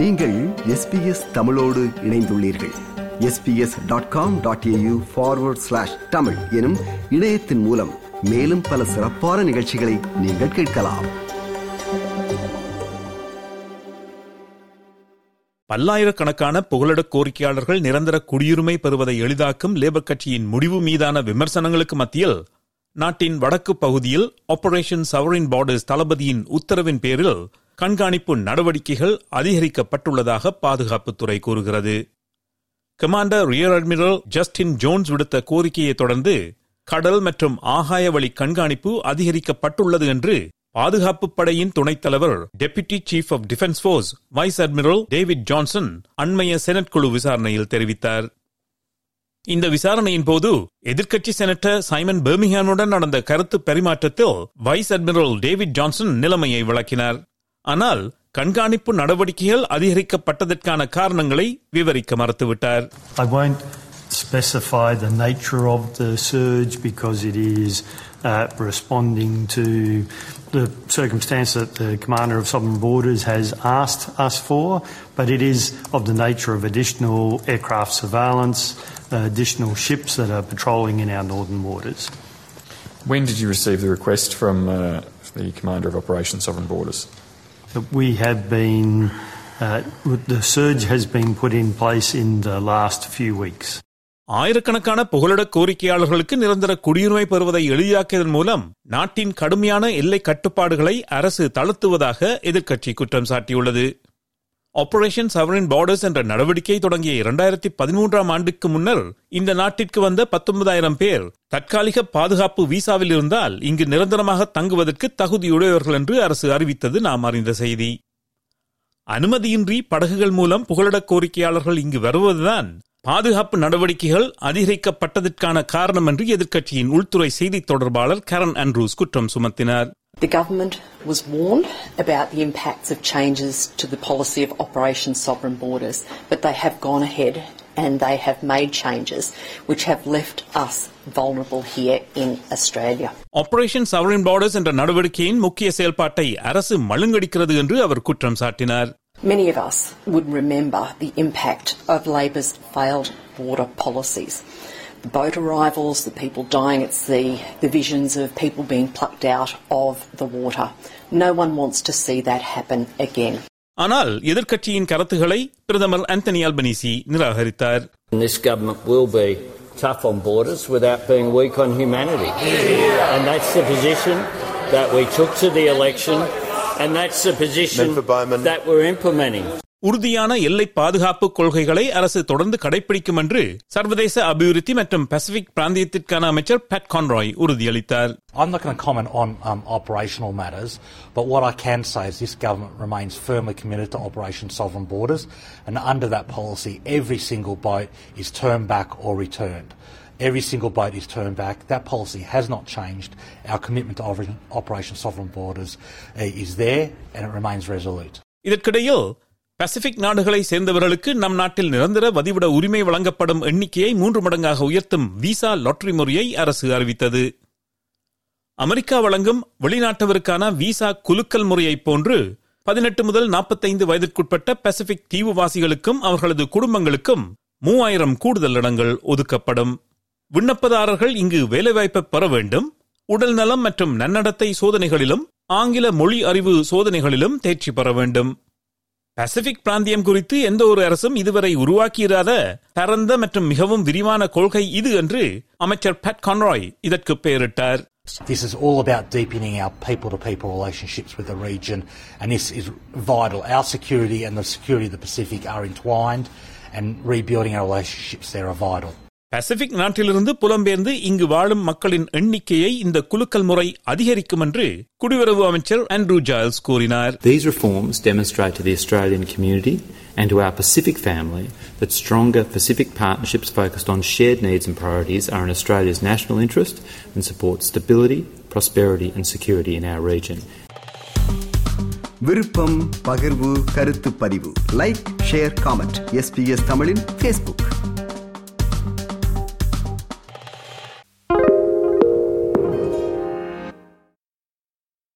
நீங்கள் எஸ்பிஎஸ் தமிழோடு இணைந்துள்ளீர்கள். SBS dot com dot AU forward slash Tamil எனும் இணையத்தின் மூலம் மேலும் பல சிறப்பான நிகழ்ச்சிகளை நீங்கள் கேட்கலாம். பல்லாயிரக்கணக்கான புகலிட கோரிக்கையாளர்கள் நிரந்தர குடியுரிமை பெறுவதை எளிதாக்கும் லேபர் கட்சியின் முடிவு மீதான விமர்சனங்களுக்கு மத்தியில் நாட்டின் வடக்கு பகுதியில் ஆபரேஷன் சவரின் பார்டர்ஸ் தளபதியின் உத்தரவின் பேரில் கண்காணிப்பு நடவடிக்கைகள் அதிகரிக்கப்பட்டுள்ளதாக பாதுகாப்புத்துறை கூறுகிறது. Commander rear admiral Justin Jones விடுத்த கோரிக்கையை தொடர்ந்து கடல் மற்றும் ஆகாய வழி கண்காணிப்பு அதிகரிக்கப்பட்டுள்ளது என்று பாதுகாப்பு படையின் துணைத் தலைவர் deputy chief of defence force vice admiral David Johnson அண்மைய செனட் குழு விசாரணையில் தெரிவித்தார். இந்த விசாரணையின் போது எதிர்க்கட்சி செனட்டர் சைமன் பெர்மிஹானுடன் நடந்த கருத்து பரிமாற்றத்தில் வைஸ் அட்மிரல் டேவிட் ஜான்சன் நிலைமையை விளக்கினார். ஆனால் கண்காணிப்பு நடவடிக்கைகள் அதிகரிக்கப்பட்டதற்கான காரணங்களை விவரிக்க மறுத்துவிட்டார் I won't specify the nature of the surge because it is uh, responding to the circumstance that the Commander of Sovereign Borders has asked us for, but it is of the nature of additional aircraft surveillance, uh, additional ships that are patrolling in our northern waters. When did you receive the request from uh, the Commander of Operation Sovereign Borders? We have been, uh, the surge has been put in place in the last few weeks. ஆயிரக்கணக்கான புகலிட கோரிக்கையாளர்களுக்கு நிரந்தர குடியுரிமை பெறுவதை எளிதாக்கியதன் மூலம் நாட்டின் கடுமையான எல்லை கட்டுப்பாடுகளை அரசு தளர்த்துவதாக எதிர்க்கட்சி குற்றம் சாட்டியுள்ளது ஆபரேஷன் சவரின் பார்டர்ஸ் என்ற நடவடிக்கை தொடங்கிய இரண்டாயிரத்தி பதிமூன்றாம் ஆண்டுக்கு முன்னர் இந்த நாட்டிற்கு வந்த பத்தொன்பதாயிரம் பேர் தற்காலிக பாதுகாப்பு விசாவில் இருந்தால் இங்கு நிரந்தரமாக தங்குவதற்கு தகுதியுடையவர்கள் என்று அரசு அறிவித்தது நாம் அறிந்த செய்தி. அனுமதியின்றி படகுகள் மூலம் புகலிட கோரிக்கையாளர்கள் இங்கு வருவதுதான் பாதுகாப்பு நடவடிக்கைகள் அதிகரிக்கப்பட்டதற்கான காரணம் என்று எதிர்க்கட்சியின் உள்துறை செய்தி தொடர்பாளர் கரன் அண்ட்ரூஸ் குற்றம் சுமத்தினார். The government was warned about the impacts of changes to the policy of Operation Sovereign Borders, but they have gone ahead and they have made changes which have left us vulnerable here in Australia. Operation Sovereign Borders என்ற நடவடிக்கையின் முக்கிய செயல்பாட்டை அரசு மழுங்கடிக்கிறது என்று அவர் குற்றம் சாட்டினார் Many of us would remember the impact of Labor's failed border policies. The boat arrivals, the people dying at sea, the visions of people being plucked out of the water. No one wants to see that happen again. ஆனால் எதிர்க்கட்சியின் கருத்துக்களை பிரதமர் Anthony Albanese நிராகரித்தார் And this government will be tough on borders without being weak on humanity. And that's the position that we took to the election, and that's the position Member Bowman. that we're implementing. உறுதியான எல்லை பாதுகாப்பு கொள்கைகளை அரசு தொடர்ந்து கடைபிடிக்கும் என்று சர்வதேச அபிவிருத்தி மற்றும் பசிபிக் பிராந்தியத்திற்கான அமைச்சர் பேட் கான்ராய் உறுதியளித்தார் I'm not going to comment on um, operational matters, but what I can say is this government remains firmly committed to Operation Sovereign Borders, and under that policy, every single boat is turned back or returned. Every single boat is turned back. That policy has not changed. Our commitment to Operation- Operation Sovereign Borders uh, is there, and it remains resolute. இதற்கிடையில் Pacific நாடுகளை சேர்ந்தவர்களுக்கு நம் நாட்டில் நிரந்தர வதிவிட உரிமை வழங்கப்படும் எண்ணிக்கையை மூன்று மடங்காக உயர்த்தும் விசா லாட்டரி முறையை அரசு அறிவித்தது. அமெரிக்கா வழங்கும் வெளிநாட்டவருக்கான விசா குலுக்கல் முறையைப் போன்று பதினெட்டு முதல் நாற்பத்தைந்து வயதிற்குட்பட்ட பசிபிக் தீவுவாசிகளுக்கும் அவர்களது குடும்பங்களுக்கும் மூவாயிரம் கூடுதல் இடங்கள் ஒதுக்கப்படும். விண்ணப்பதாரர்கள் இங்கு வேலைவாய்ப்பை பெற வேண்டும். உடல் நலம் மற்றும் நன்னடத்தை சோதனைகளிலும் ஆங்கில மொழி அறிவு சோதனைகளிலும் தேர்ச்சி பெற வேண்டும். பசிபிக் பிராந்தியம் குறித்து எந்த ஒரு அரசும் இதுவரை உருவாக்கியிராத பரந்த மற்றும் மிகவும் விரிவான கொள்கை இது என்று அமைச்சர் பேட் கான்ராய் இதற்கு பெயரிட்டார் This is all about deepening our people to people relationships with the region, and this is vital. Our security and the security of the Pacific are entwined, and rebuilding our relationships there are vital. Pacific நாட்டிலிருந்து புலம்பெயர்ந்து இங்கு வாழும் மக்களின் எண்ணிக்கையை இந்த குலுக்கல் முறை அதிகரிக்கும் என்று குடியுறவு அமைச்சர் ஆண்ட்ரூ ஜாயல்ஸ் கூறினார் These reforms demonstrate to the Australian community and to our Pacific family that stronger Pacific partnerships focused on shared needs and priorities are in Australia's national interest and support stability, prosperity and security in our region. விருப்பம் பகிர்வு கருத்து பதிவு like share comment SBS தமிழின் Facebook